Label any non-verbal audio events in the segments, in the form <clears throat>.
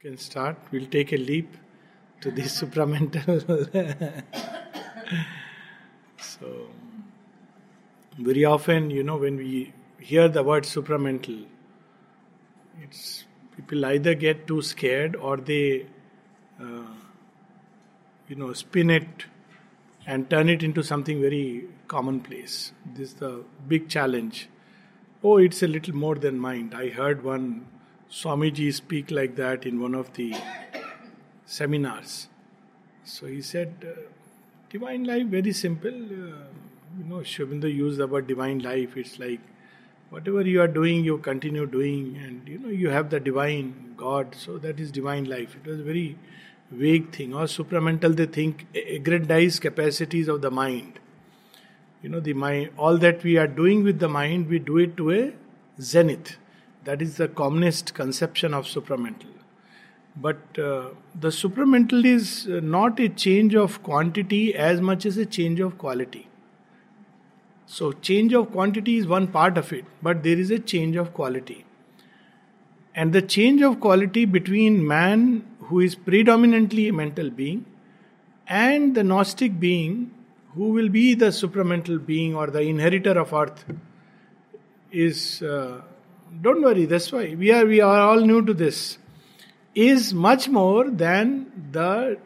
can start. We'll take a leap to the <laughs> supramental. so, very often, you know, when we hear the word supramental, it's people either get too scared or they, uh, you know, spin it and turn it into something very commonplace. This is the big challenge. Oh, it's a little more than mind. I heard one Swamiji speak like that in one of the seminars. So he said, uh, divine life, very simple. Uh, you know, Sri Aurobindo used word divine life. It's like whatever you are doing, you continue doing, and you know, you have the divine God. So that is divine life. It was very vague thing. Or supramental, they think aggrandized capacities of the mind. You know, the mind, all that we are doing with the mind, we do it to a zenith that is the communist conception of supramental. But uh, the supramental is uh, not a change of quantity as much as a change of quality. So, change of quantity is one part of it, but there is a change of quality. And the change of quality between man, who is predominantly a mental being, and the Gnostic being, who will be the supramental being or the inheritor of earth, is. Uh, don't worry, that's why we are we are all new to this. Is much more than the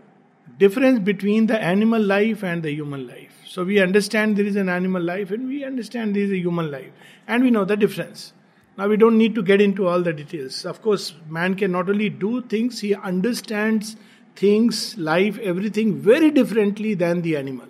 difference between the animal life and the human life. So we understand there is an animal life and we understand there is a human life. And we know the difference. Now we don't need to get into all the details. Of course, man can not only do things, he understands things, life, everything very differently than the animal.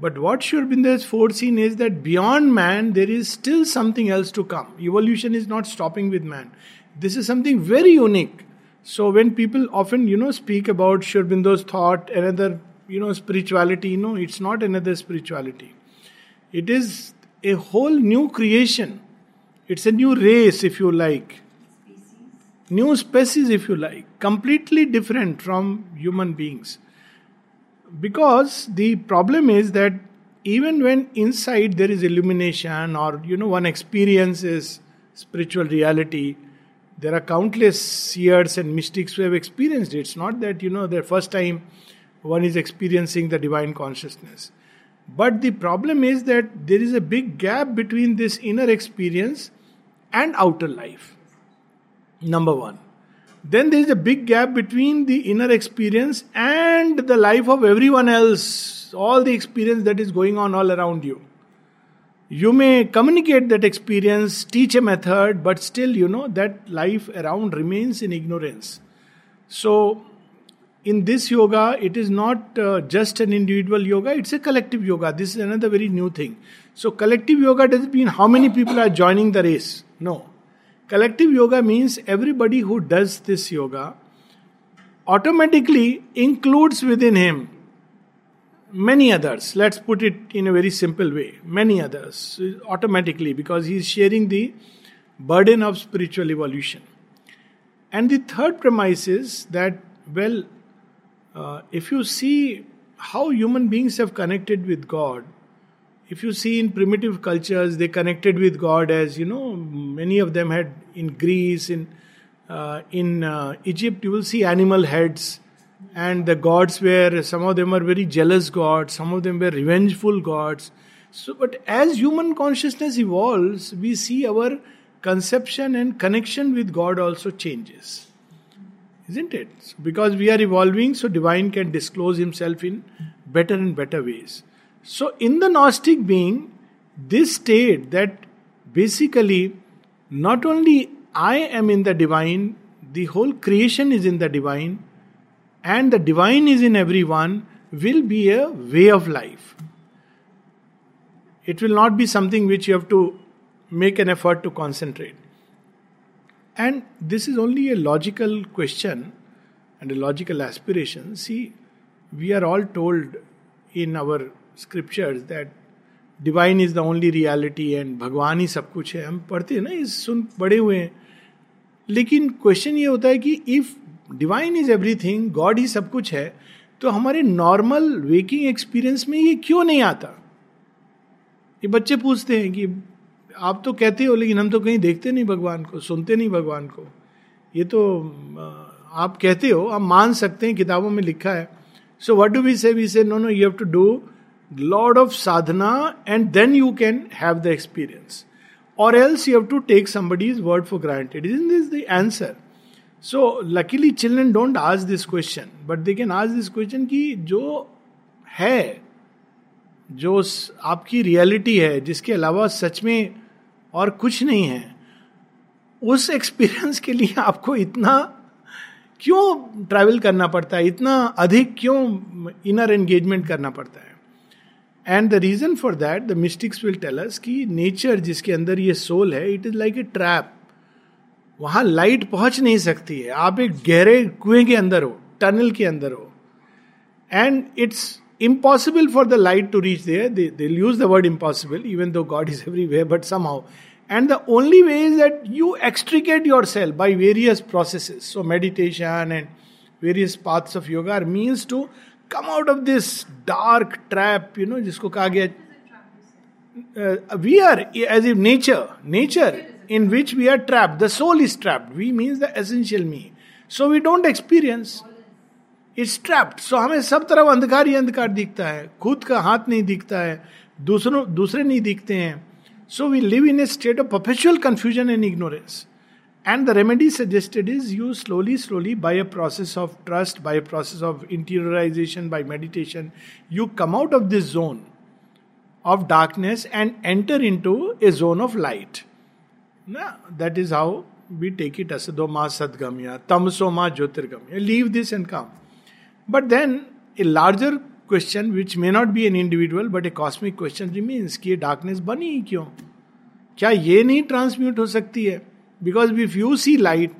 But what Sri has foreseen is that beyond man, there is still something else to come. Evolution is not stopping with man. This is something very unique. So when people often, you know, speak about Sri Aurobindo's thought, another, you know, spirituality, no, it's not another spirituality. It is a whole new creation. It's a new race, if you like. Species. New species, if you like. Completely different from human beings because the problem is that even when inside there is illumination or you know one experiences spiritual reality there are countless seers and mystics who have experienced it. It's not that you know the first time one is experiencing the divine consciousness. But the problem is that there is a big gap between this inner experience and outer life. Number 1 then there is a big gap between the inner experience and the life of everyone else, all the experience that is going on all around you. You may communicate that experience, teach a method, but still, you know, that life around remains in ignorance. So, in this yoga, it is not uh, just an individual yoga, it's a collective yoga. This is another very new thing. So, collective yoga doesn't mean how many people are joining the race. No Collective yoga means everybody who does this yoga automatically includes within him many others. Let's put it in a very simple way many others, automatically, because he is sharing the burden of spiritual evolution. And the third premise is that, well, uh, if you see how human beings have connected with God, if you see in primitive cultures, they connected with God as you know, many of them had in Greece, in uh, in uh, Egypt, you will see animal heads, and the gods were some of them are very jealous gods, some of them were revengeful gods. So, but as human consciousness evolves, we see our conception and connection with God also changes, isn't it? So because we are evolving, so divine can disclose Himself in better and better ways. So, in the Gnostic being, this state that basically not only I am in the divine, the whole creation is in the divine, and the divine is in everyone, will be a way of life. It will not be something which you have to make an effort to concentrate. And this is only a logical question and a logical aspiration. See, we are all told in our scriptures that divine is the only reality and भगवान ही सब कुछ है। हम पढ़ते हैं ना, इस सुन बड़े हुए हैं। लेकिन क्वेश्चन ये होता है कि if divine is everything God ही सब कुछ है तो हमारे नॉर्मल वेकिंग एक्सपीरियंस में ये क्यों नहीं आता? ये बच्चे पूछते हैं कि आप तो कहते हो, लेकिन हम तो कहीं देखते नहीं भगवान को, सुनते नहीं भगवान को। ये तो आप कहते हो, आप मान सकते हैं, किताबों में लिखा है। So what do we say we say no no you have to do lot of sadhana and then you can have the experience or else you have to take somebody's word for granted is this the answer so luckily children don't ask this question but they can ask this question कि जो है, जो आपकी reality है, जिसके अलावा सच में और कुछ नहीं है, उस एक्सपीरियंस के लिए आपको इतना क्यों ट्रैवल करना पड़ता है? इतना अधिक क्यों इनर एंगेजमेंट करना पड़ता है? And the reason for that the mystics will tell us कि नेचर जिसके अंदर ये सोल है it is like a trap वहां लाइट पहुंच नहीं सकती है आप एक गहरे कुएं के अंदर हो टनल के अंदर हो and it's impossible for the light to reach there they use the word impossible even though God is <laughs> everywhere but some how And the only way is that you extricate yourself by various processes. So, meditation and various paths of yoga are means to come out of this dark trap you know जिसको कहा गया we are as if nature nature in which we are trap the soul is trapped we means the essential me so we don't experience its trapped so हमें सब तरफ़ अंधकार ही अंधकार दिखता है. खुद का हाथ नहीं दिखता है. दूसरों, दूसरे नहीं दिखते हैं. So we live in a state of perpetual confusion and ignorance And the remedy suggested is you slowly, slowly, by a process of trust, by a process of interiorization, by meditation, you come out of this zone of darkness and enter into a zone of light. Now, that is how we take it asado ma sadgamya, tamso ma jyotirgamya. Leave this and come. But then a larger question which may not be an individual but a cosmic question रिमीन्स कि ये darkness बनी ही क्यों क्या ये नहीं transmute हो सकती है because if you see light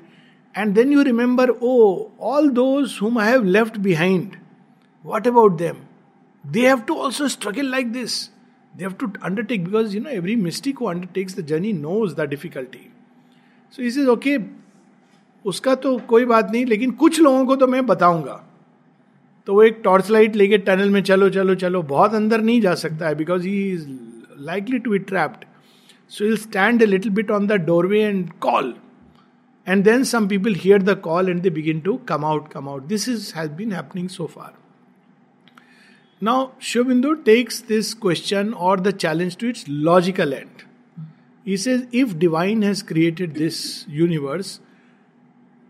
and then you remember oh all those whom I have left behind what about them they have to also struggle like this they have to undertake because you know every mystic who undertakes the journey knows the difficulty so this is okay उसका तो कोई बात नहीं, लेकिन कुछ लोगों को तो मैं बताऊँगा. तो वो एक टॉर्च लाइट लेके टनल में चलो चलो चलो, बहुत अंदर नहीं जा सकता है because he is likely to be trapped So he'll stand a little bit on the doorway and call. And then some people hear the call and they begin to come out, come out. This is has been happening so far. Now Shobindu takes this question or the challenge to its logical end. He says, if divine has created this universe,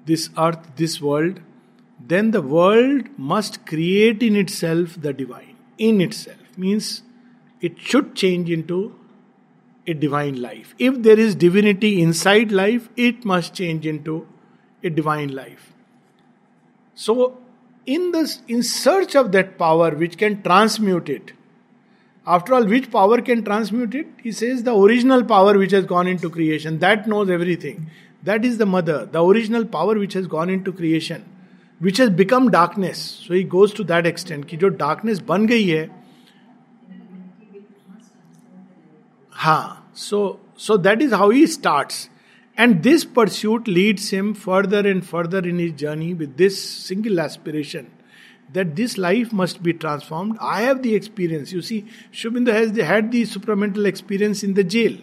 this earth, this world, then the world must create in itself the divine. In itself means it should change into a divine life. If there is divinity inside life, it must change into a divine life. So, in this, in search of that power which can transmute it, after all, which power can transmute it? He says the original power which has gone into creation, that knows everything. That is the mother, the original power which has gone into creation which has become darkness so he goes to that extent कि जो darkness बन गई है Ha. So so that is how he starts. And this pursuit leads him further and further in his journey with this single aspiration that this life must be transformed. I have the experience. You see, Shubindu has had the supramental experience in the jail.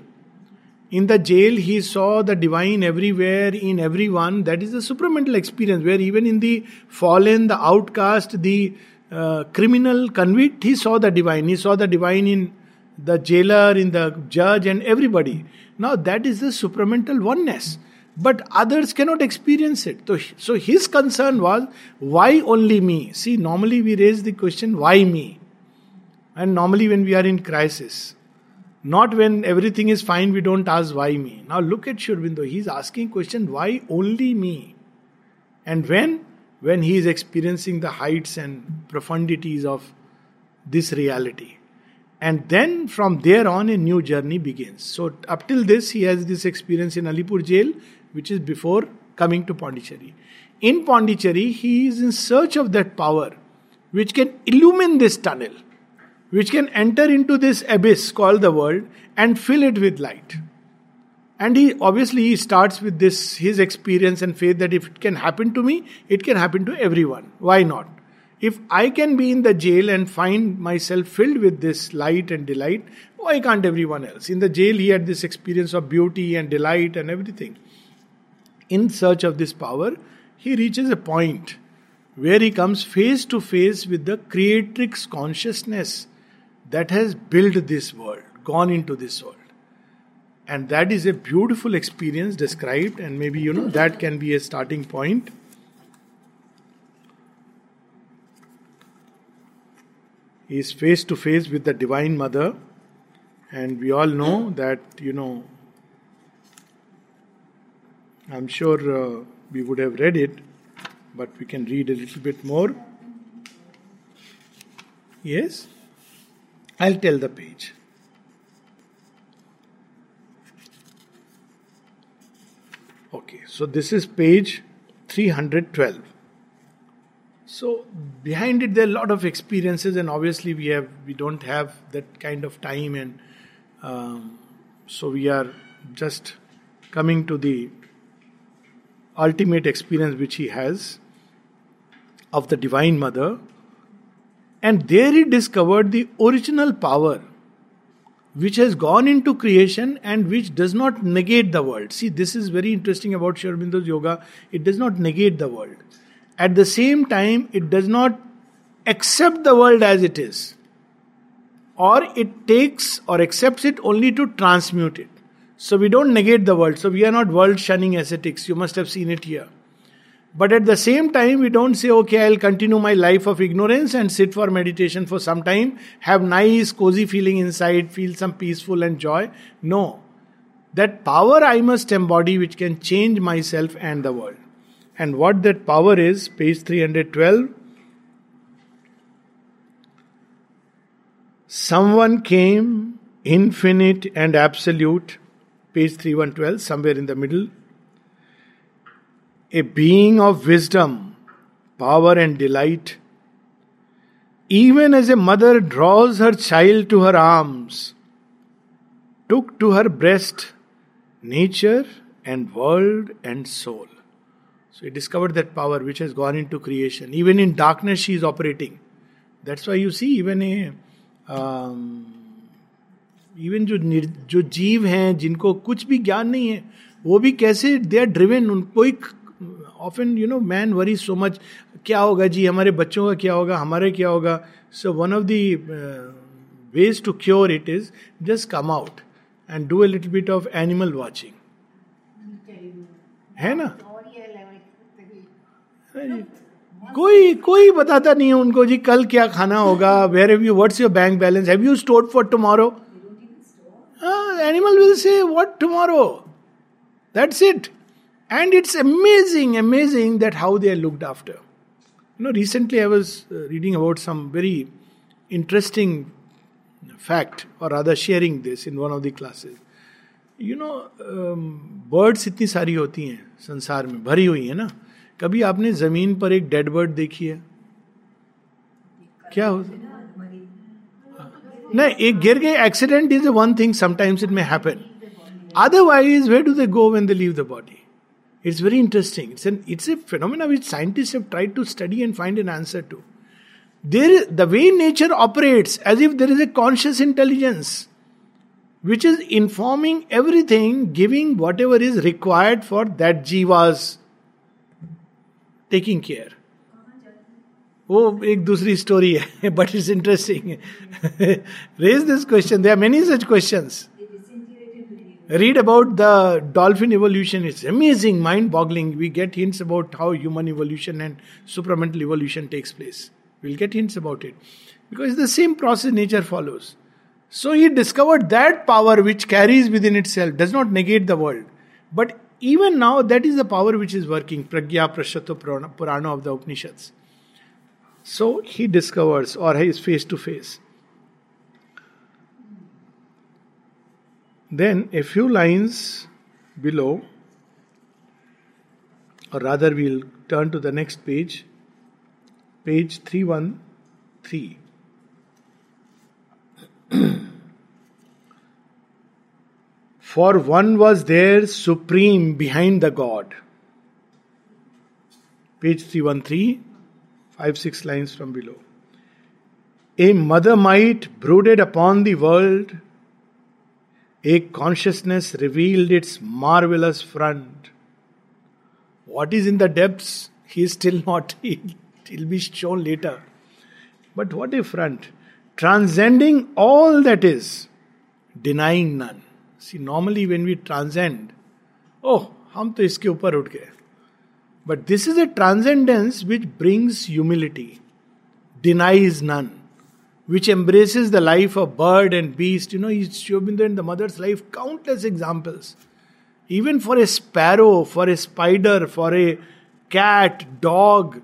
In the jail, he saw the divine everywhere, in everyone. That is the supramental experience, where even in the fallen, the outcast, the uh, criminal, convict, he saw the divine. He saw the divine in the jailer, in the judge, and everybody. Now, that is the supramental oneness. But others cannot experience it. So, so his concern was, why only me? See, normally we raise the question, why me? And normally when we are in crisis, not when everything is fine, we don't ask why me. Now look at Sri Aurobindo. He's asking question, why only me? And when? When he is experiencing the heights and profundities of this reality. And then from there on, a new journey begins. So up till this, he has this experience in Alipur jail, which is before coming to Pondicherry. In Pondicherry, he is in search of that power which can illumine this tunnel which can enter into this abyss called the world and fill it with light. And he obviously he starts with this his experience and faith that if it can happen to me, it can happen to everyone. Why not? If I can be in the jail and find myself filled with this light and delight, why can't everyone else? In the jail, he had this experience of beauty and delight and everything. In search of this power, he reaches a point where he comes face to face with the creatrix consciousness that has built this world, gone into this world. And that is a beautiful experience described, and maybe you know that can be a starting point. Is face to face with the Divine Mother, and we all know that, you know, I'm sure uh, we would have read it, but we can read a little bit more. Yes? I'll tell the page. Okay, so this is page 312. So behind it there are a lot of experiences, and obviously we have we don't have that kind of time, and um, so we are just coming to the ultimate experience which he has of the Divine Mother, and there he discovered the original power which has gone into creation and which does not negate the world. See, this is very interesting about Sri Aurobindo's yoga. It does not negate the world. At the same time, it does not accept the world as it is. Or it takes or accepts it only to transmute it. So we don't negate the world. So we are not world shunning ascetics. You must have seen it here. But at the same time, we don't say, okay, I'll continue my life of ignorance and sit for meditation for some time, have nice, cozy feeling inside, feel some peaceful and joy. No. That power I must embody which can change myself and the world. And what that power is, page 312. Someone came, infinite and absolute, page 3112, somewhere in the middle a being of wisdom, power, and delight. Even as a mother draws her child to her arms, took to her breast nature and world and soul. So he discovered that power which has gone into creation. Even in darkness, she is operating. That's why you see, even a even जो जो जीव हैं जिनको कुछ भी ज्ञान नहीं है वो भी कैसे दे आर ड्रिवेन कोई often you know man worry so much क्या होगा जी? हमारे बच्चों का क्या होगा? हमारे क्या होगा? So one of the ways to cure it is just come out and do a little bit of animal watching है ना? कोई कोई बताता नहीं है उनको जी कल क्या खाना होगा where have you what's your bank balance have you store for tomorrow animal will say what tomorrow that's it and it's amazing amazing that how they are looked after you know recently I was reading about some very interesting fact और other sharing this in one of the classes you know birds इतनी सारी होती हैं, संसार में, भरी हुई है ना? कभी आपने ज़मीन पर एक डेड बर्ड देखी है? क्या हो नहीं एक गिर गए accident is one thing sometimes it may happen otherwise where do they go when they leave the body it's very interesting it's an it's a phenomena which scientist have tried to study and find an answer to there the way nature operates as if there is a conscious intelligence which is informing everything giving whatever is required for that जीवाज taking care. वो एक दूसरी story है but it's interesting raise this question there are many such questions read about the dolphin evolution. It's amazing, mind boggling. We get hints about how human evolution and supramental evolution takes place. We'll get hints about it. Because the same process nature follows. So he discovered that power which carries within itself, does not negate the world. But even now, that is the power which is working. Pragya Prashato Purana of the Upanishads. So he discovers, or he is face to face. Then a few lines below, or rather, we'll turn to the next page, page 313. <clears throat> For one was there supreme behind the God. Page 313, five, six lines from below. A mother might brooded upon the world a consciousness revealed its marvelous front. What is in the depths? He is still not. <laughs> Will be shown later. But what a front. Transcending all that is, denying none. See, normally when we transcend, oh, हम तो इसके ऊपर उठ गए but this is a transcendence which brings humility denies none which embraces the life of bird and beast. You know, Shobinda in the mother's life, countless examples. Even for a sparrow, for a spider, for a cat, dog,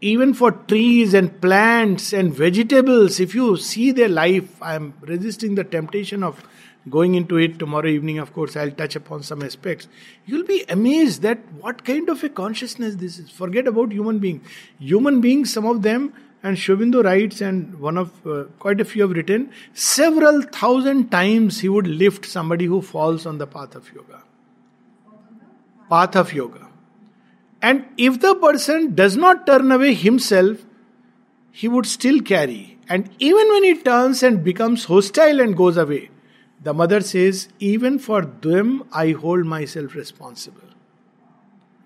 even for trees and plants and vegetables, if you see their life, I am resisting the temptation of going into it tomorrow evening, of course, I'll touch upon some aspects. You'll be amazed that what kind of a consciousness this is. Forget about human beings. Human beings, some of them, and Sri Aurobindo writes, and one of uh, quite a few have written, several thousand times he would lift somebody who falls on the path of yoga. Path of yoga. And if the person does not turn away himself, he would still carry. And even when he turns and becomes hostile and goes away, the mother says, Even for them I hold myself responsible.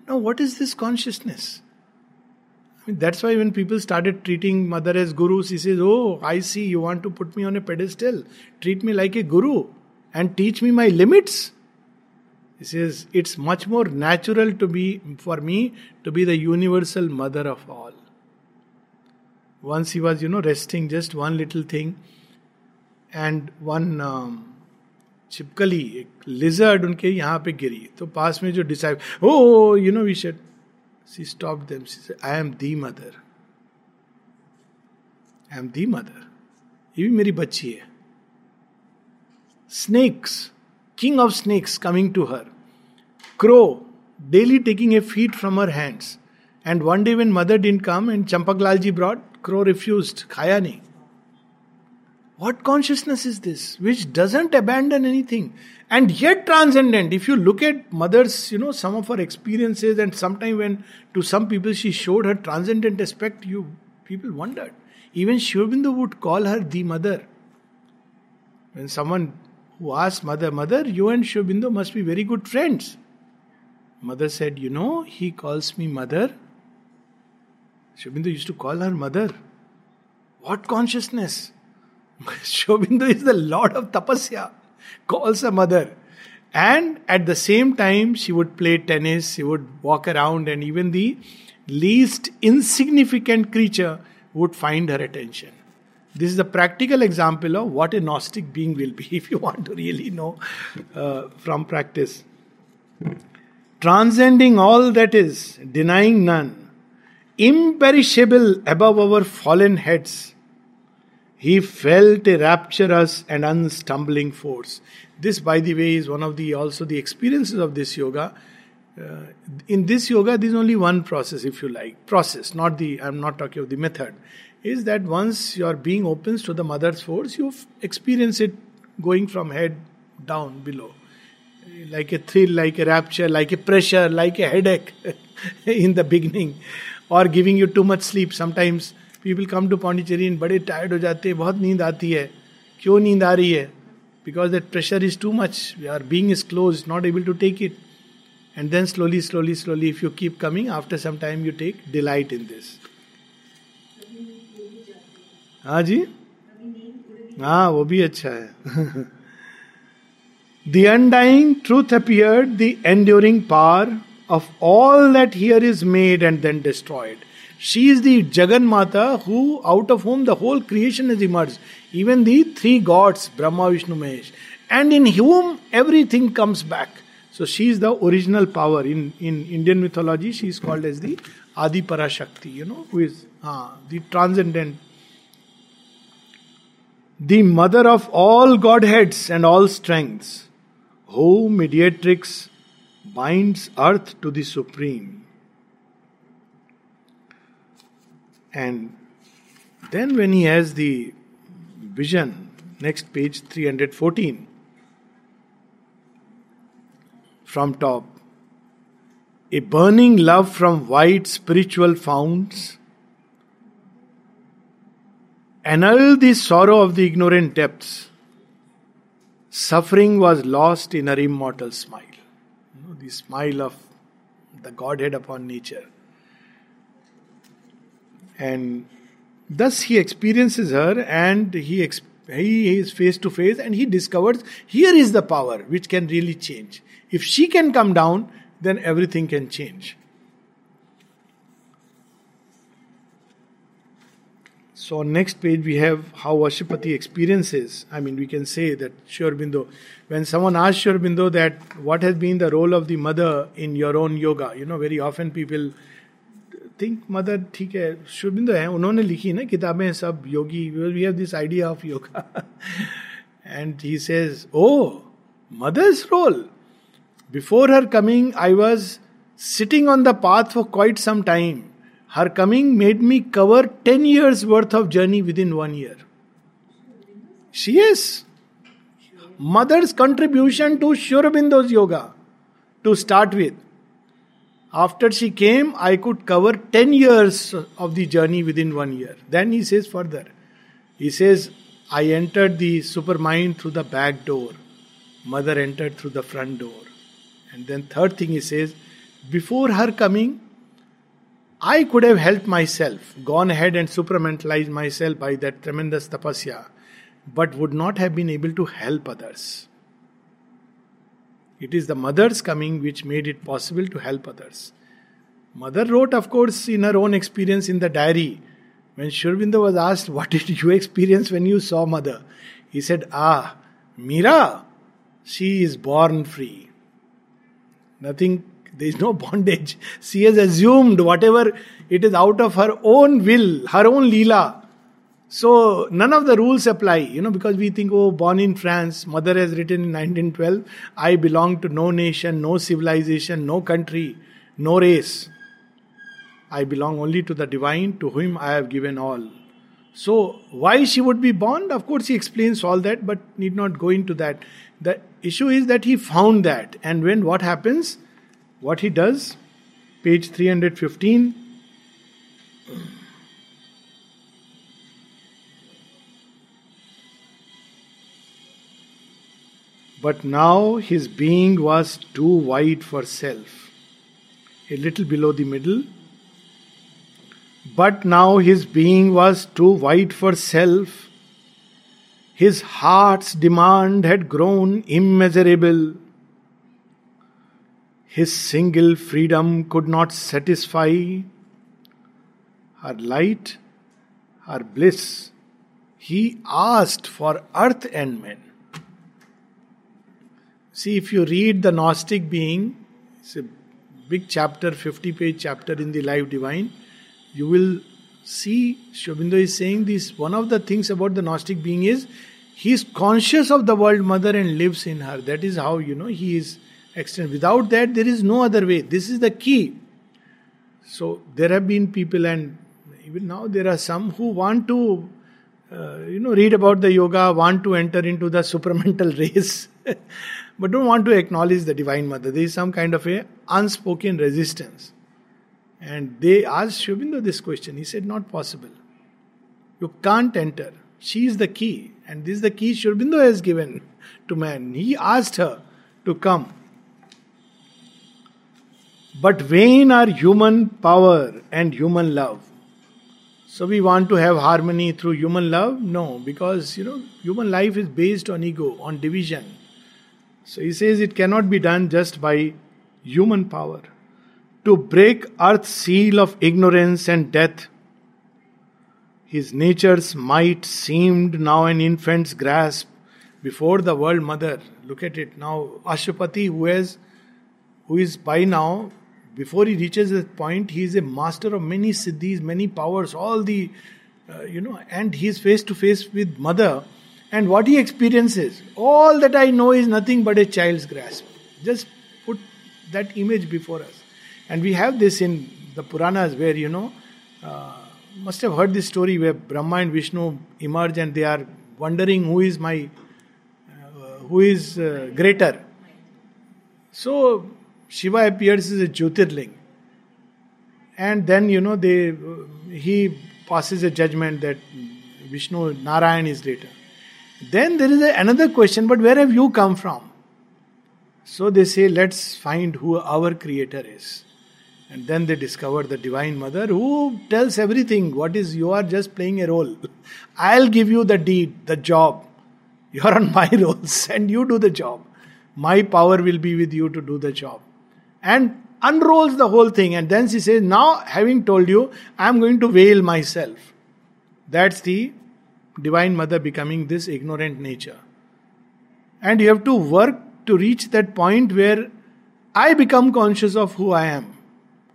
Now, what is this consciousness? I mean, that's why when people started treating mother as guru, she says, Oh, I see, you want to put me on a pedestal. Treat me like a guru and teach me my limits. He says, It's much more natural to be, for me, to be the universal mother of all. Once he was, you know, resting, just one little thing, and one. Um, छिपकली एक lizard उनके यहाँ पे गिरी। तो पास में जो decide oh you know we said see stop them see I am the mother I am the mother ये भी मेरी बच्ची है। Snakes king of snakes coming to her crow daily taking a feed from her hands and one day when mother didn't come and Champak Lal ji brought crow refuse खाया नहीं What consciousness is this which doesn't abandon anything and yet transcendent? If you look at mother's, you know, some of her experiences, and sometime when to some people she showed her transcendent aspect, you people wondered. Even Sri Aurobindo would call her the mother. When someone who asked mother, Mother, you and Sri Aurobindo must be very good friends. Mother said, You know, he calls me mother. Sri Aurobindo used to call her mother. What consciousness? <laughs> Sri Aurobindo is the Lord of Tapasya, calls a mother. And at the same time, she would play tennis, she would walk around, and even the least insignificant creature would find her attention. This is a practical example of what a Gnostic being will be, <laughs> if you want to really know uh, from practice. Transcending all that is, denying none, imperishable above our fallen heads he felt a rapturous and unstumbling force. This, by the way, is one of the also the experiences of this yoga. Uh, in this yoga, there is only one process, if you like. Process, not the, I'm not talking of the method. Is that once your being opens to the mother's force, you experience it going from head down below. Like a thrill, like a rapture, like a pressure, like a headache <laughs> in the beginning, or giving you too much sleep. Sometimes people come to Pondicherry बड़े tired हो जाते हैं बहुत नींद आती है। क्यों नींद आ रही है? Because that pressure is too much our being is closed not able to take it and then slowly slowly slowly if you keep coming after some time you take delight in this हाँ जी? हाँ वो भी अच्छा है। The undying truth appeared, the enduring power of all that here is made and then destroyed. She is the Jagan Mata who, out of whom the whole creation has emerged. Even the three gods, Brahma, Vishnu, Mahesh. And in whom everything comes back. So she is the original power. In, in Indian mythology, she is called as the Adi Parashakti, you know, who is ah, the transcendent. The mother of all godheads and all strengths, who mediatrix binds earth to the supreme And then when he has the vision, next page 314, from top, a burning love from wide spiritual founts annulled the sorrow of the ignorant depths. Suffering was lost in her immortal smile. You know, the smile of the Godhead upon nature. And thus he experiences her and he, he is face to face and he discovers here is the power which can really change. If she can come down, then everything can change. So on next page we have how Ashwapati experiences. I mean, we can say that Sri Aurobindo, when someone asks Sri Aurobindo that what has been the role of the mother in your own yoga, you know, very often people think mother ठीक है, शुभिंदो है, उन्होंने लिखी ना किताबें सब, yogi we have this idea of yoga and he says o mother's role before her coming I was sitting on the path for quite some time her coming made me cover ten years worth of journey within one year she is mother's contribution to Sri Aurobindo's yoga to start with After she came, I could cover 10 years of the journey within one year. Then he says further. He says, I entered the supermind through the back door. Mother entered through the front door. And then third thing he says, before her coming, I could have helped myself, gone ahead and supramentalized myself by that tremendous tapasya, but would not have been able to help others. It is the mother's coming which made it possible to help others. Mother wrote, of course, in her own experience in the diary. When Sri Aurobindo was asked, What did you experience when you saw mother? He said, Ah, Mirra, she is born free. Nothing there is no <laughs> bondage. She has assumed whatever it is out of her own will, her own lila. So none of the rules apply, you know, because we think, oh, born in France, mother has written in 1912, I belong to no nation, no civilization, no country, no race. I belong only to the divine to whom I have given all. So, why she would be born? Of course, he explains all that, but need not go into that. The issue is that he found that, and when what happens? What he does, page 315. But now his being was too wide for self. A little below the middle. But now his being was too wide for self. His heart's demand had grown immeasurable. His single freedom could not satisfy her light, her bliss. He asked for earth and men. See, if you read the Gnostic being, it's a big chapter, 50 page chapter in the Life Divine, you will see Sri Aurobindo is saying this. One of the things about the Gnostic being is he is conscious of the world mother and lives in her. That is how, you know, he is extent. Without that, there is no other way. This is the key. So there have been people, and even now there are some who want to, uh, you know, read about the yoga, want to enter into the <laughs> supramental race, but don't want to acknowledge the Divine Mother. There is some kind of a unspoken resistance. And they asked Sri Aurobindo this question. He said, Not possible. You can't enter. She is the key. And this is the key Sri Aurobindo has given to man. He asked her to come. But vain are human power and human love. So we want to have harmony through human love? No, because you know, human life is based on ego, on division. So he says it cannot be done just by human power. To break earth's seal of ignorance and death, his nature's might seemed now an infant's grasp before the world mother. Look at it now. Ashwapati, who has who is by now before he reaches that point, he is a master of many siddhis, many powers, all the, uh, you know, and he is face to face with mother. And what he experiences, all that I know is nothing but a child's grasp. Just put that image before us. And we have this in the Puranas where, you know, uh, must have heard this story where Brahma and Vishnu emerge and they are wondering who is my, uh, who is uh, greater. So Shiva appears as a Jyotirling. And then, you know, they he passes a judgment that Vishnu, Narayan is greater. Then there is another question, but where have you come from? So they say, let's find who our creator is. And then they discover the Divine Mother who tells everything. What is, you are just playing a role. <laughs> I'll give you the deed, the job. <laughs> You're on my rolls <laughs> and you do the job. My power will be with you to do the job. And unrolls the whole thing. And then she says, Now, having told you, I'm going to veil myself. That's the Divine Mother becoming this ignorant nature. And you have to work to reach that point where I become conscious of who I am.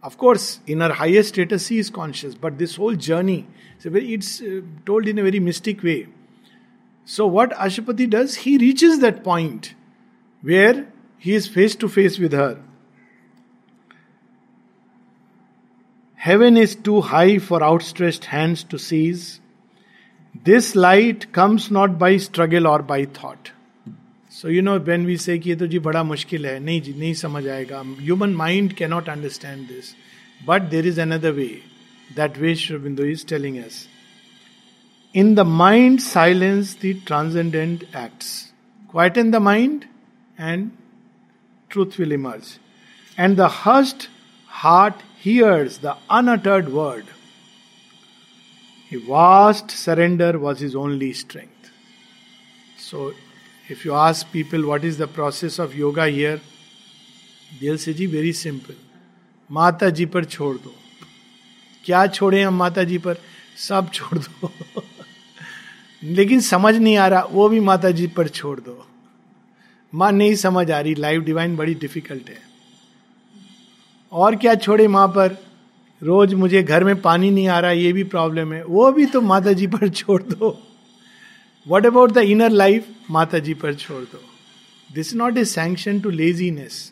Of course, in her highest status, he is conscious, but this whole journey, it's uh, told in a very mystic way. So, what Ashwapati does, he reaches that point where he is face to face with her. Heaven is too high for outstretched hands to seize. This light comes not by struggle or by thought. So you know when we say कि ये तो जी बड़ा मुश्किल है नहीं जी नहीं समझ आएगा human mind can not understand this but there is another way that वे बिंदु is telling us in the mind silence the transcendent acts quite in the mind and truth will emerge. And the hushed heart hears the unuttered word. A vast surrender was his only strength. So if you ask people what is the process of yoga here, they'll say, जी very simple Mata जी पर छोड़ दो क्या छोड़े हम माता जी पर सब छोड़ दो लेकिन समझ नहीं आ रहा वो भी माता जी पर छोड़ दो माँ नहीं समझ आ रही लाइफ डिवाइन बड़ी डिफ़िकल्ट है और क्या छोड़े माँ पर रोज मुझे घर में पानी नहीं आ रहा, ये भी प्रॉब्लम है। वो भी तो माता जी पर छोड़ दो। What about the inner life Mata ji पर छोड़ दो। This not a sanction to laziness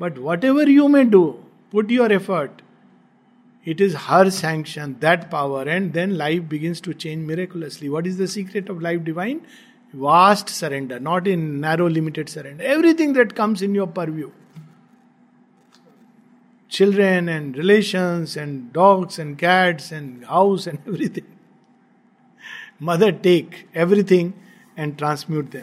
but whatever you may do put your effort it is her sanction that power and then life begins to change miraculously what is the secret of life divine vast surrender not in narrow limited surrender everything that comes in your purview children and relations and dogs and cats and house and <laughs> everything. Mother take everything and transmute them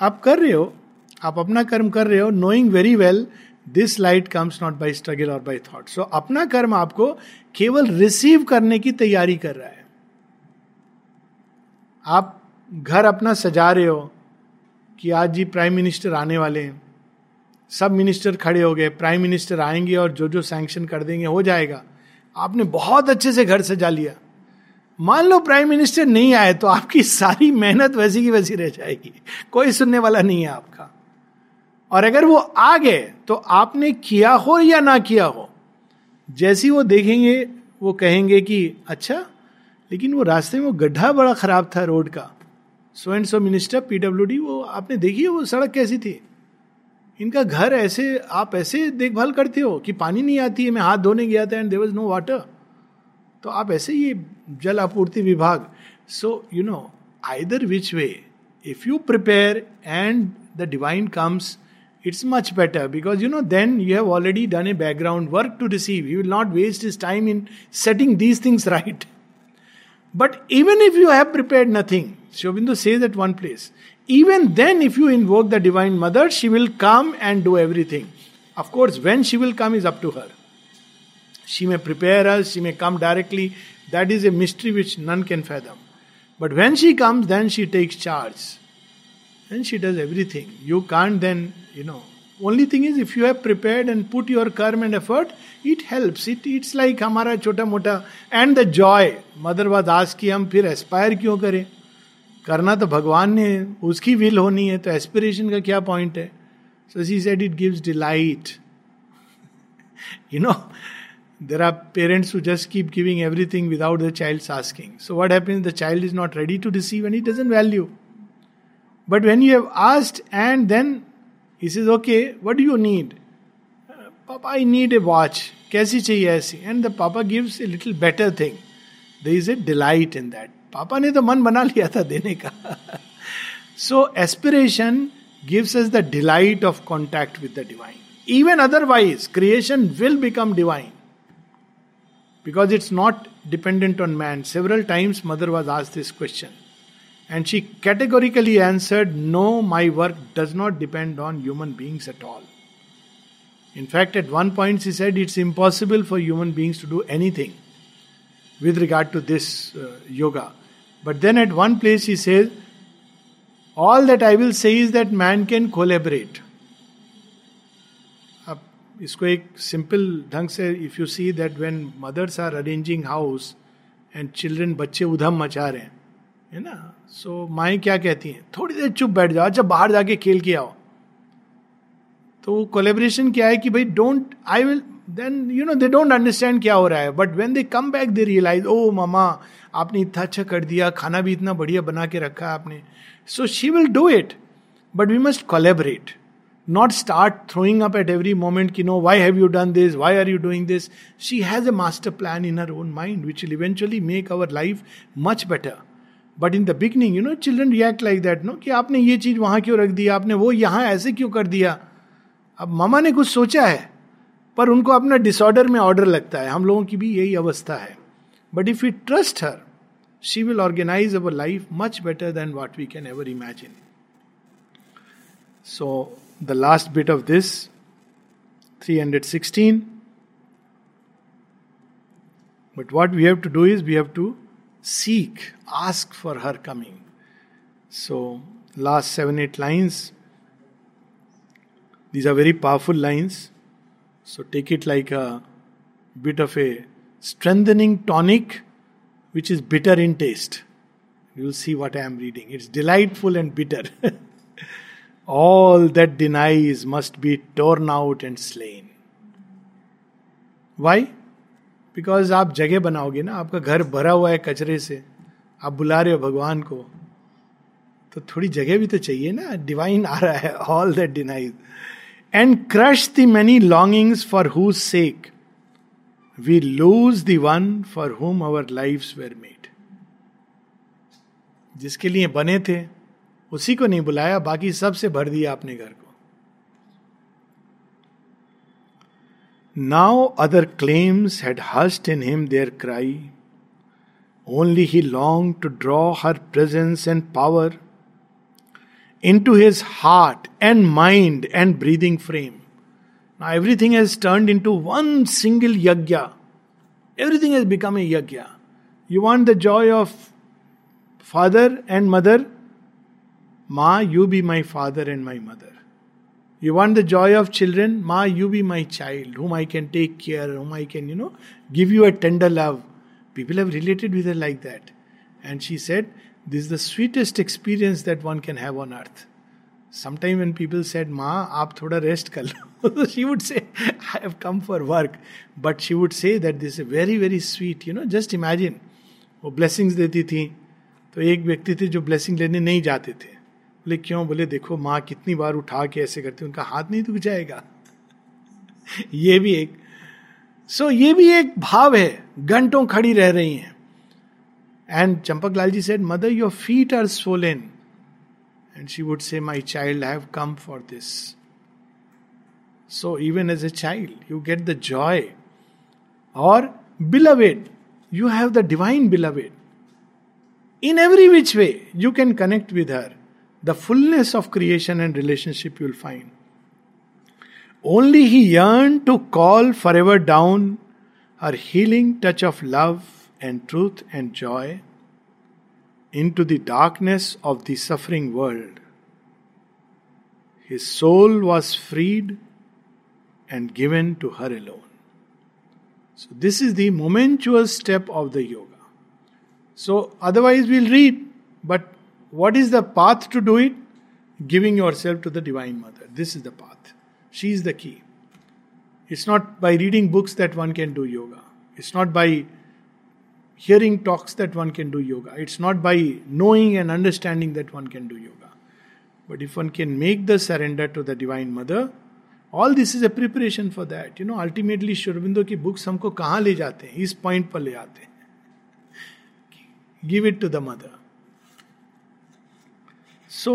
आप कर रहे हो, आप अपना कर्म कर रहे हो knowing very well this light comes not by struggle or by thought so अपना कर्म आपको केवल रिसीव करने की तैयारी कर रहा है। आप घर अपना सजा रहे हो कि आज जी प्राइम मिनिस्टर आने वाले हैं। सब मिनिस्टर खड़े हो गए प्राइम मिनिस्टर आएँगे और जो जो सैंक्शन कर देंगे, हो जाएगा। आपने बहुत अच्छे से घर सजा लिया। मान लो प्राइम मिनिस्टर नहीं आए तो आपकी सारी मेहनत वैसी की वैसी रह जाएगी। कोई सुनने वाला नहीं है आपका। और अगर वो आ गए तो आपने किया हो या ना किया हो, जैसी वो देखेंगे, वो कहेंगे कि अच्छा लेकिन वो रास्ते में वो गड्ढा बड़ा खराब था रोड का। So and so minister PW वो आपने देखी वो सड़क कैसी थी? इनका घर ऐसे, आप ऐसे देखभाल करते हो कि पानी नहीं आती है, मैं हाथ धोने गया था and there was no water तो आप ऐसे ये जल आपूर्ति विभाग। So you know either which way if you prepare and the divine comes it's much better because you know then you have already done a background work to receive you will not waste is time in setting these things right but even if you have prepare nothing Sri Aurobindo says at one place even then if you invoke the divine mother she will come and do everything of course when she will come is up to her she may prepare us, she may come directly. That is a mystery which none can fathom. But when she comes, then she takes charge. Then she does everything. You can't then, you know. Only thing is, if you have prepared and put your karma and effort, it helps. It it's like हमारा छोटा मोटा and the joy. Mother was asked कि हम फिर Aspire क्यों करें करना तो भगवान ने, उसकी विल होनी है तो एस्पिरेशन का क्या पॉइंट है? So she said it gives delight you know there are parents who just keep giving everything without the child asking so what है the child is not ready to receive and it doesn't value but when you have asked and then is is okay what you need papa I need a watch कैसी चाहिए ऐसी? And the papa gives a little better thing the is a delight in that papa ने तो मन बना लिया था देने का। So aspiration gives us the delight of contact with the divine even otherwise creation will become divine because it's not dependent on man several times Mother was आज this question and she categorically answered no my work does not depend on human beings at all in fact at one point she said it's impossible for human beings to do anything with regard to this yoga But then at one place he says, All that I will say is that man can collaborate. अब इसको एक simple ढंग से if you see that when mothers are arranging house and children बच्चे उधम मचा रहे हैं है ना? सो so, माए क्या कहती हैं? थोड़ी देर चुप बैठ जाओ अच्छा बाहर जाके खेल के आओ। तो कोलेब्रेशन क्या है कि भाई don't I will then you know they don't understand क्या हो रहा है but when they come back they realise ओ मामा आपने इतना अच्छा कर दिया, खाना भी इतना बढ़िया बना के रखा आपने. So she will do it but we must collaborate not start throwing up at every moment you know why have you done this why are you doing this she has a master plan in her own mind which will eventually make our life much better. But in the beginning you know children react like that no कि आपने ये चीज़ वहाँ क्यों रख दिया आपने वो यहाँ ऐसे क्यों कर दिया? अब मामा ने कुछ सोचा है? पर उनको अपना डिसऑर्डर में ऑर्डर लगता है। हम लोगों की भी यही अवस्था है। But if you trust her she will organise our life much better than what we can ever imagine so the last bit of this 316 but what we have to do is we have to seek, ask for her coming. So, last seven, eight lines. These are very powerful lines. So take it like a bit of a strengthening tonic, which is bitter in taste. You'll see what I am reading. It's delightful and bitter. All that denies must be torn out and slain. Why? Because आप जगह बनाओगे ना आपका घर भरा हुआ है कचरे से आप बुला रहे हो भगवान को तो थोड़ी जगह भी तो चाहिए ना डिवाइन आ रहा है all that denies and crush the many longings for whose sake. We lose the one for whom our lives were made. जिसके लिए बने थे, उसी को नहीं बुलाया, बाकी सबसे भर दिया अपने घर को। Now other claims had hushed in him their cry only he long to draw her presence and power into his heart and mind and breathing frame. Now everything has turned into one single yagya. Everything has become a yagya. You want the joy of father and mother? Ma, you be my father and my mother. You want the joy of children? Ma, you be my child, whom I can take care, whom I can, you know, give you a tender love. People have related with her like that. And she said, this the sweetest experience that one can have on earth sometime when people said माँ आप थोड़ा rest कर लो she would say I have come for work but she would say that this very very sweet you know just imagine वो blessings देती थी तो एक व्यक्ति थे जो ब्लेसिंग लेने नहीं जाते थे। बोले क्यों? बोले देखो माँ कितनी बार उठा के ऐसे करती उनका हाथ नहीं दुख जाएगा। <laughs> ये भी एक सो so, ये भी एक भाव है। घंटों खड़ी रह रही हैं। And Champak Lalji said, Mother, your feet are swollen. And she would say, My child, I have come for this. So, even as a child, you get the joy. Or, beloved, you have the divine beloved. In every which way, you can connect with her. The fullness of creation and relationship you will find. Only he yearned to call forever down her healing touch of love and truth and joy into the darkness of the suffering world. His soul was freed and given to her alone. So, this is the momentous step of the yoga. So, otherwise, we'll read, but what is the path to do it? Giving yourself to the Divine Mother. This is the path. She is the key. It's not by reading books that one can do yoga. It's not by hearing talks that one can do yoga. It's not by knowing and understanding that one can do yoga. But if one can make the surrender to the Divine Mother, all this is a preparation for that. You know, ultimately Shurbindo की books हमको कहाँ ले जाते हैं इस point पर ले आते हैं give it to the mother so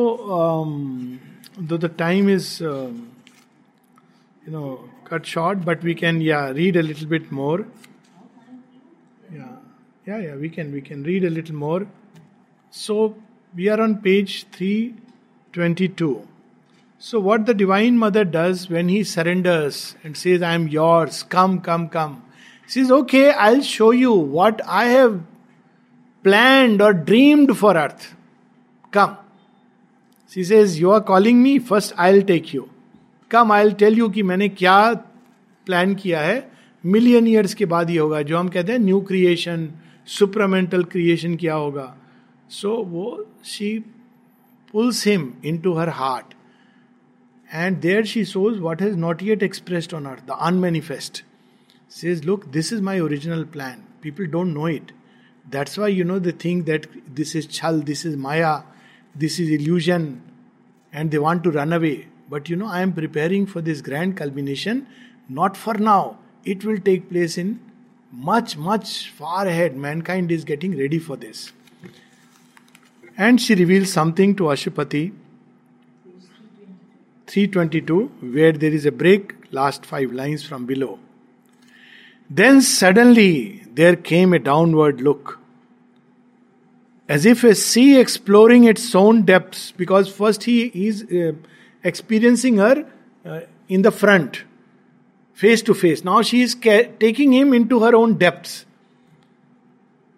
though the time is um, you know cut short but we can yeah read a little bit more yeah Yeah, yeah, we can we can read a little more. So we are on page 322. So, what the Divine Mother does when he surrenders and says, I am yours, come, come, come, she says, Okay, I'll show you what I have planned or dreamed for earth. Come. She says, You are calling me, first I'll take you. Come, I'll tell you कि मैंने क्या plan किया है million years के बाद ही होगा जो हम कहते हैं न्यू क्रिएशन सुप्रमेंटल क्रिएशन क्या होगा। सो so, वो she pulls him into her heart and there she shows what has not yet expressed on earth the unmanifest says look this is my original plan people don't know it that's why you know the thing that this is छल this is maya this is illusion and they want to run away but you know I am preparing for this grand culmination not for now it will take place in much, much far ahead. Mankind is getting ready for this. And she reveals something to Ashwapati 322, where there is a break, last five lines from below. Then suddenly there came a downward look, as if a sea exploring its own depths, because first he is uh, experiencing her uh, in the front, face to face. Now she is ca- taking him into her own depths.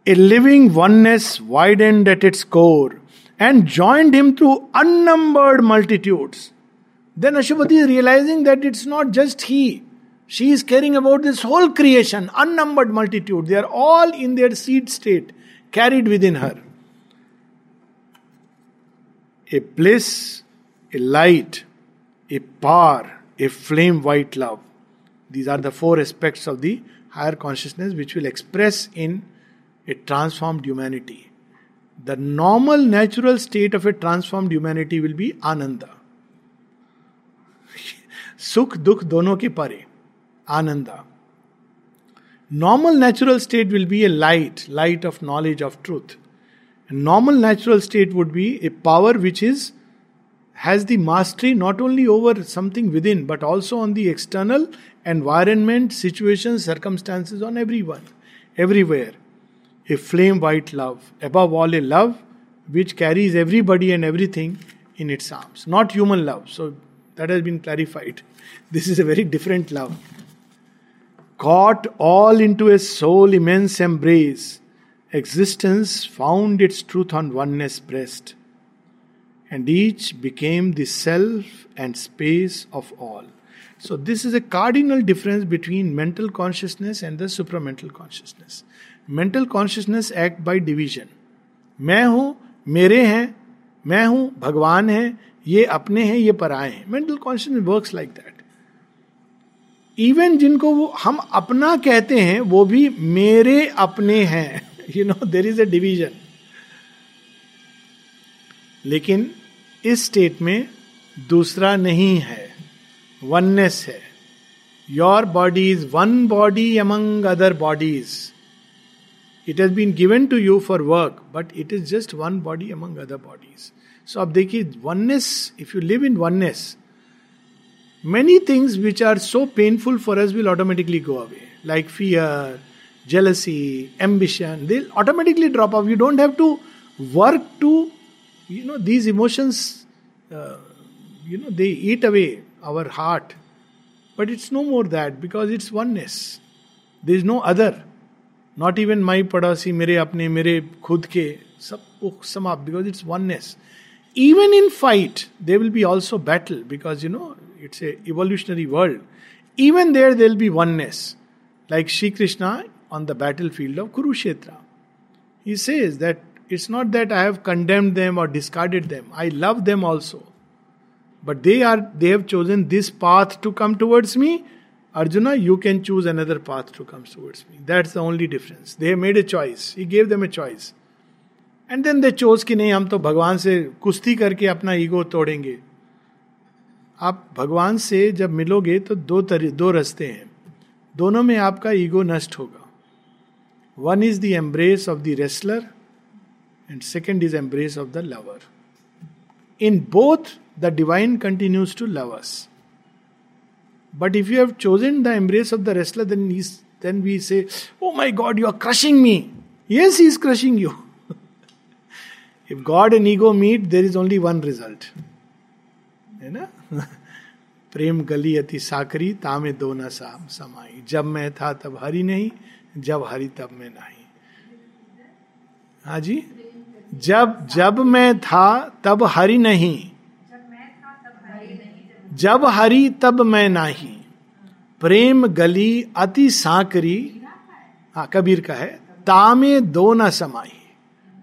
A living oneness widened at its core and joined him through unnumbered multitudes. Then Ashwapati is realizing that it's not just he. She is caring about this whole creation, unnumbered multitude. They are all in their seed state, carried within her. A bliss, a light, a power, a flame white love. These are the four aspects of the higher consciousness which will express in a transformed humanity. The normal natural state of a transformed humanity will be Ananda. <laughs> सुख दुख दोनों के परे Ananda normal natural state will be A light light of knowledge of truth normal natural state would be A power which is has the mastery not only over something within but also on the external environment, situations, circumstances on everyone, everywhere. A flame white love, above all, a love which carries everybody and everything in its arms. Not human love. So that has been clarified. <laughs> This is a very different love. Caught all into a soul immense embrace, existence found its truth on oneness breast, and each became the self and space of all so this is a cardinal difference between mental consciousness and the supramental consciousness mental consciousness act by division मैं हूँ, मेरे हैं, मैं हूँ, भगवान हैं, ये अपने हैं, ये पर आए हैं। Mental consciousness work like that even जिनको वो हम अपना कहते हैं, वो भी मेरे अपने हैं। You know there is a division लेकिन इस स्टेट में दूसरा नहीं है वननेस है your body is one body among other bodies it has been given to you for work but it is just one body among other bodies so अब देखिए oneness if you live in oneness many things which are so painful for us will automatically go away, like fear, jealousy, ambition. They'll automatically drop off. You don't have to work to, you know, these emotions, uh, you know, they eat away our heart. But it's no more that because it's oneness. There is no other. Not even my padasi, mere apne, mere khud ke, sab sum up because it's oneness. Even in fight, there will be also battle because you know it's a evolutionary world. Even there, there'll be oneness. Like Sri Krishna on the battlefield of Kurukshetra. He says that it's not that I have condemned them or discarded them I love them also but they are they have chosen this path to come towards me Arjuna you can choose another path to come towards me that's the only difference they have made a choice he gave them a choice and then they chose कि नहीं, हम तो भगवान से कुश्ती करके अपना ego तोड़ेंगे। आप भगवान से जब मिलोगे तो दो तरी, दो रस्ते हैं। दोनों में आपका ईगो नष्ट होगा। One is the embrace of the wrestler and second is embrace of the lover. In both, the divine continues to love us. But if you have chosen the embrace of the wrestler, then he's, then we say, Oh my God, you are crushing me. Yes, he is crushing you. if God and ego meet, there is only one result. है ना प्रेम गली अति साकरी तामे दो न साम समाई जब मैं था तब हरी नहीं जब हरी तब मैं नहीं हाँ जी जब जब मैं था, तब हरि नहीं। जब हरि, तब मैं नाही। प्रेम गली अति सांकरी। हाँ कबीर का है। तामे दो न समाई।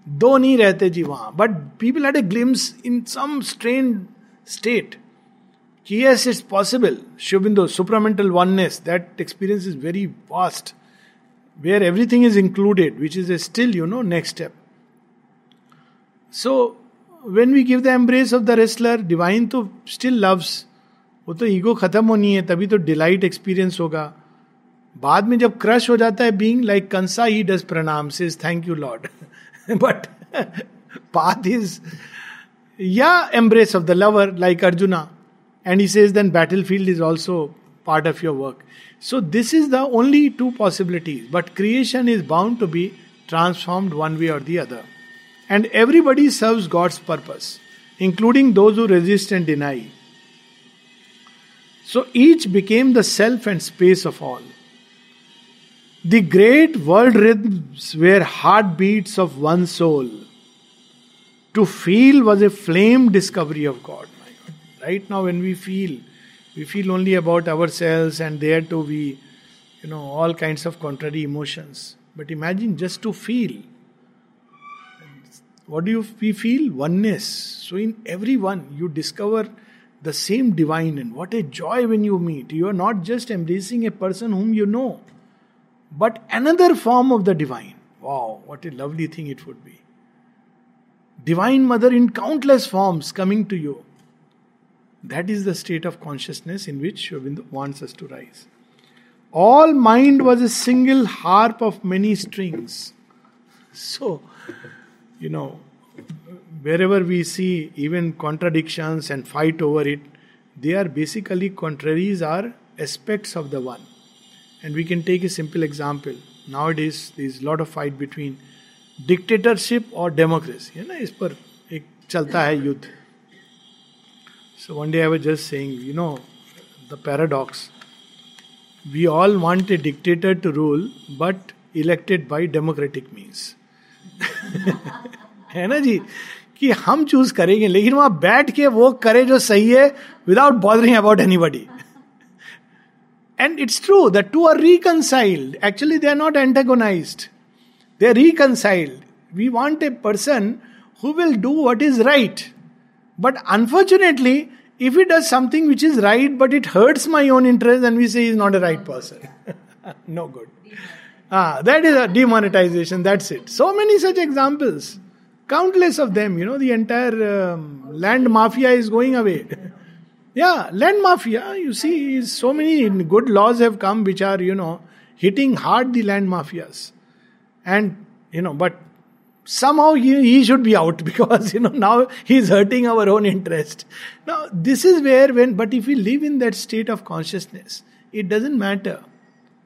दो नहीं रहते जी वहाँ। But people had a glimpse in some strange state कि yes it's possible Sri Aurobindo supramental oneness that experience is very vast where everything is included which is a still you know next step so when we give the embrace of the wrestler divine तो still loves वो तो ego खत्म होनी है, तभी तो delight experience होगा। बाद में जब क्रश हो जाता है being like Kansa he does pranam say thank you Lord but path is या embrace of the lover like Arjuna and he says then battlefield is also part of your work so this is the only two possibilities but creation is bound to be transformed one way or the other and everybody serves god's purpose including those who resist and deny so each became the self and space of all the great world rhythms were heartbeats of one soul to feel was a flame discovery of God. Right now, when we feel, we feel only about ourselves, and there too we, you know, all kinds of contrary emotions. But imagine just to feel. What do you we feel? Oneness. So in everyone you discover the same divine, and what a joy when you meet. You are not just embracing a person whom you know, but another form of the divine. Wow, what a lovely thing it would be. Divine Mother in countless forms coming to you. That is the state of consciousness in which Sri Aurobindo wants us to rise. All mind was a single harp of many strings. So, you know, wherever we see even contradictions and fight over it, they are basically contraries, are aspects of the one. And we can take a simple example. Nowadays, there is a lot of fight between dictatorship और democracy है ना इस पर एक चलता है युद्ध so one day I was just saying you know the paradox we all want a dictator to rule but elected by democratic means है ना जी? कि हम चूज़ करेंगे, लेकिन वहाँ बैठ के वो करे जो सही है without bothering about anybody and it's true the two are reconciled actually they are not antagonise they are reconciled we want a person who will do what is right but unfortunately if it does something which is right but it hurts my own interest and we say is not a right person no good Ah, that is a demonetization, that's it. So many such examples. Countless of them, you know, the entire um, land mafia is going away. <laughs> yeah, land mafia, you see, so many good laws have come which are, you know, hitting hard the land mafias and you know but somehow he, he should be out <laughs> because you know now he's hurting our own interest now this is where when but if we live in that state of consciousness it doesn't matter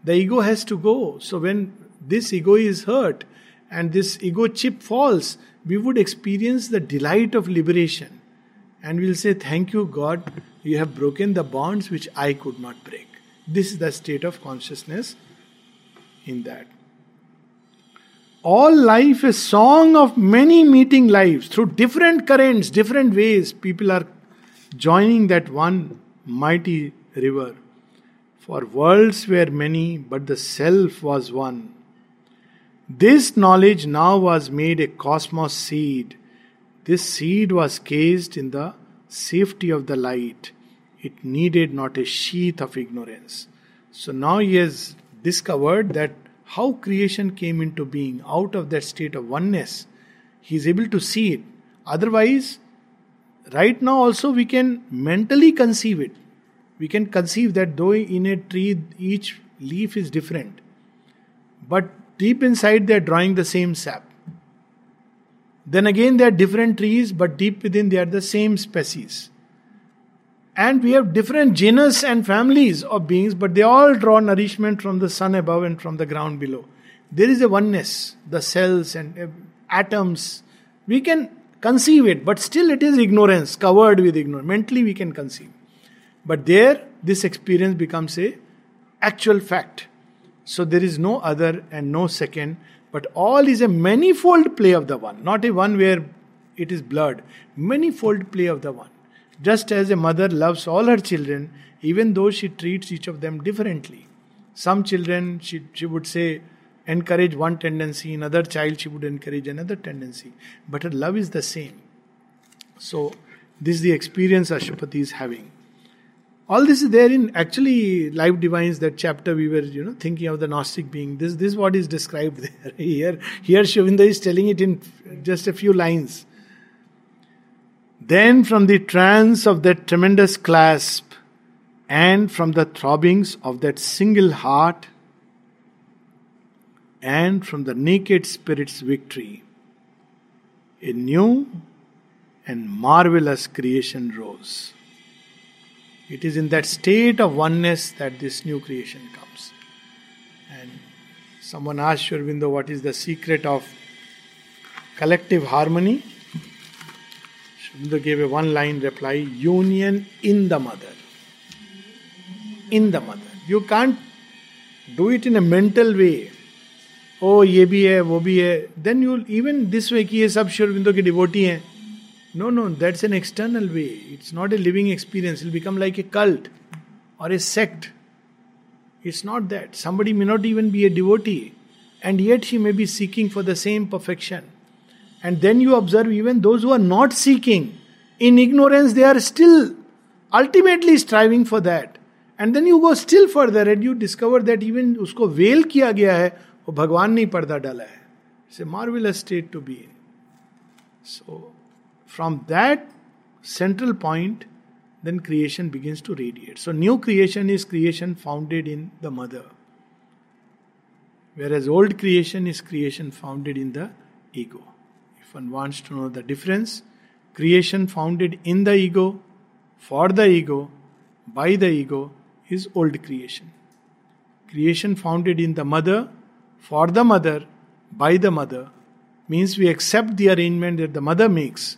the ego has to go. So when this ego is hurt and this ego chip falls we would experience the delight of liberation. And we'll say thank you god. You have broken the bonds which i could not break. This is the state of consciousness in that. All life is song of many meeting lives. Through different currents, different ways. People are joining that one mighty river. For worlds were many, but the self was one. This knowledge now was made a cosmos seed. This seed was cased in the safety of the light. It needed not a sheath of ignorance. So now he has discovered that how creation came into being out of that state of oneness. He is able to see it. Otherwise, right now also we can mentally conceive it. We can conceive that though in a tree each leaf is different, but deep inside they are drawing the same sap. Then again, they are different trees, but deep within they are the same species. And we have different genus and families of beings, but they all draw nourishment from the sun above and from the ground below. There is a oneness, the cells and atoms. We can conceive it, but still it is ignorance, covered with ignorance. Mentally we can conceive. But there, this experience becomes a actual fact. So there is no other and no second, but all is a manifold play of the one, not a one where it is blurred. Manifold play of the one. Just as a mother loves all her children, even though she treats each of them differently. Some children, she, she would say, encourage one tendency, in other child, she would encourage another tendency. But her love is the same. So, this is the experience Ashwapati is having. All this is there in actually Life Divines, that chapter we were, you know, thinking of the Gnostic being. This, this is what is described <laughs> there. Here, here Aurobindo is telling it in just a few lines. Then, from the trance of that tremendous clasp, and from the throbbings of that single heart, and from the naked spirit's victory, a new and marvelous creation rose. It is in that state of oneness that this new creation comes. And someone asked Sri Aurobindo what is the secret of collective harmony. Sri Aurobindo gave a one line reply union in the mother. In the mother. You can't do it in a mental way. ओ ये भी है वो भी है then you even this way कि ये सब शिवरबिंदो के डिवोटी हैं no no that's an external way it's not a living experience it'll become like a cult or a sect it's not that somebody may not even be a devotee and yet he may be seeking for the same perfection and then you observe even those who are not seeking in ignorance they are still ultimately striving for that and then you go still for further and you discover that even उसको veil किया गया है वो भगवान ने पर्दा डाला है it's a marvel state to be so from that central point, then creation begins to radiate. So, new creation is creation founded in the mother, whereas old creation is creation founded in the ego. If one wants to know the difference, creation founded in the ego, for the ego, by the ego, is old creation. Creation founded in the mother, for the mother, by the mother, means we accept the arrangement that the mother makes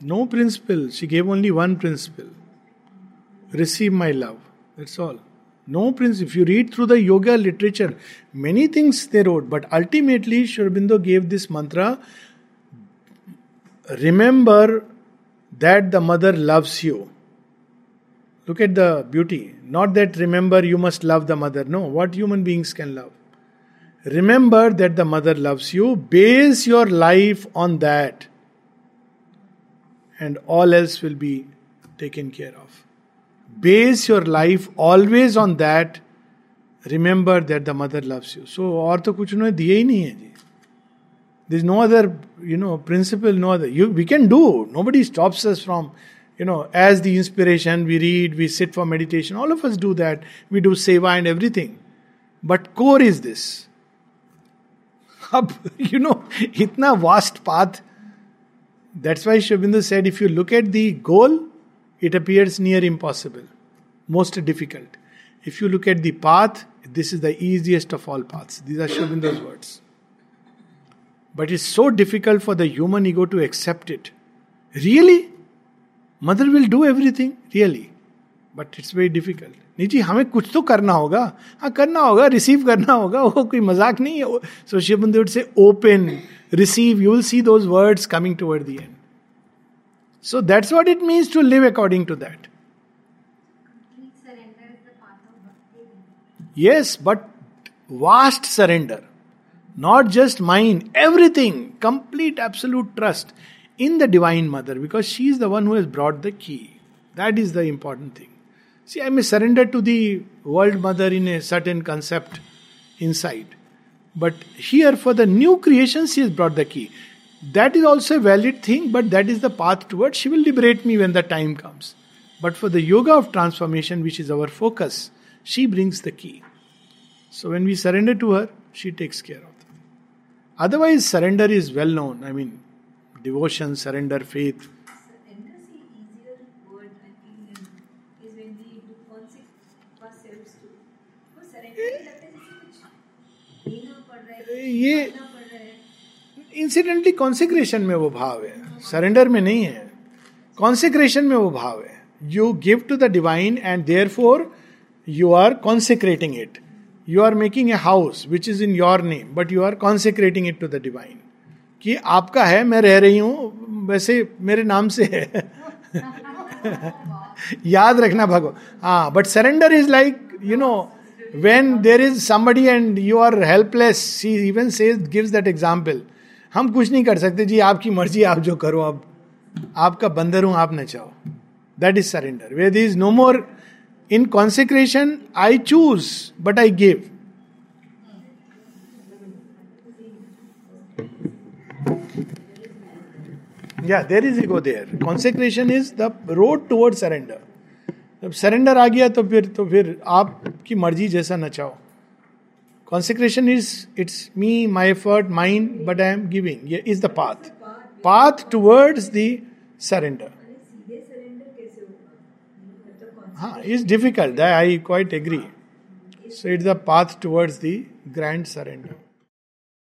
No principle. She gave only one principle receive my love. That's all. No principle. If you read through the yoga literature, many things they wrote, but ultimately Sri Aurobindo gave this mantra remember that the mother loves you. Look at the beauty. Not that remember you must love the mother. No, what human beings can love? Remember that the mother loves you. Base your life on that and all else will be taken care of. Base your life always on that. Remember that the mother loves you. So और तो कुछ उन्होंने दिए ही नहीं है जी There's no other, you know, principle, no other. You, we can do. Nobody stops us from, you know, as the inspiration, we read, we sit for meditation. All of us do that. We do seva and everything. But core is this. <laughs> अब you know, इतना vast path that's why Sri Aurobindo said if you look at the goal, it appears near impossible, most difficult. If you look at the path, this is the easiest of all paths. These are Sri Aurobindo's words. But it's so difficult for the human ego to accept it. Really? Mother will do everything? Really? But it's very difficult. नहीं जी, हमें कुछ तो करना होगा। हाँ करना होगा receive करना होगा, वो कोई मज़ाक नहीं है। So she says open receive you will see those words coming toward thee and so that's what it means to live according to that yes but vast surrender not just mind everything complete absolute trust in the divine Mother because she is the one who's brought the key that is the important thing See, I may surrender to the world mother in a certain concept inside. But here, for the new creation, she has brought the key. That is also a valid thing, but that is the path towards. She will liberate me when the time comes. But for the yoga of transformation, which is our focus, she brings the key. So when we surrender to her, she takes care of them. Otherwise, surrender is well known. I mean, devotion, surrender, faith. ये incidentally consecration में वो भाव है। Surrender में नहीं है। Consecration में वो भाव है। You give to the divine and therefore you are consecrating it you are making a house which is in your name but you are consecrating it to the divine कि आपका है, मैं रह रही हूँ, वैसे मेरे नाम से है। <laughs> याद रखना भगवान। हाँ but surrender is like you know when there is somebody and you are helpless she even says gives that example हम कुछ नहीं कर सकते जी, आपकी मर्ज़ी, आप जो करो अब आपका बंदर हूँ, आप न चाहो। That is surrender where is no more in consecration I choose but I give या there is ego there consecration is the road toward surrender जब सरेंडर आ गया तो फिर तो फिर आपकी मर्ज़ी जैसा नचाओ। Consecration is it's me my effort mind but I am giving ये is the path path towards the surrender हाँ is difficult I quite agree so it's the path towards the grand surrender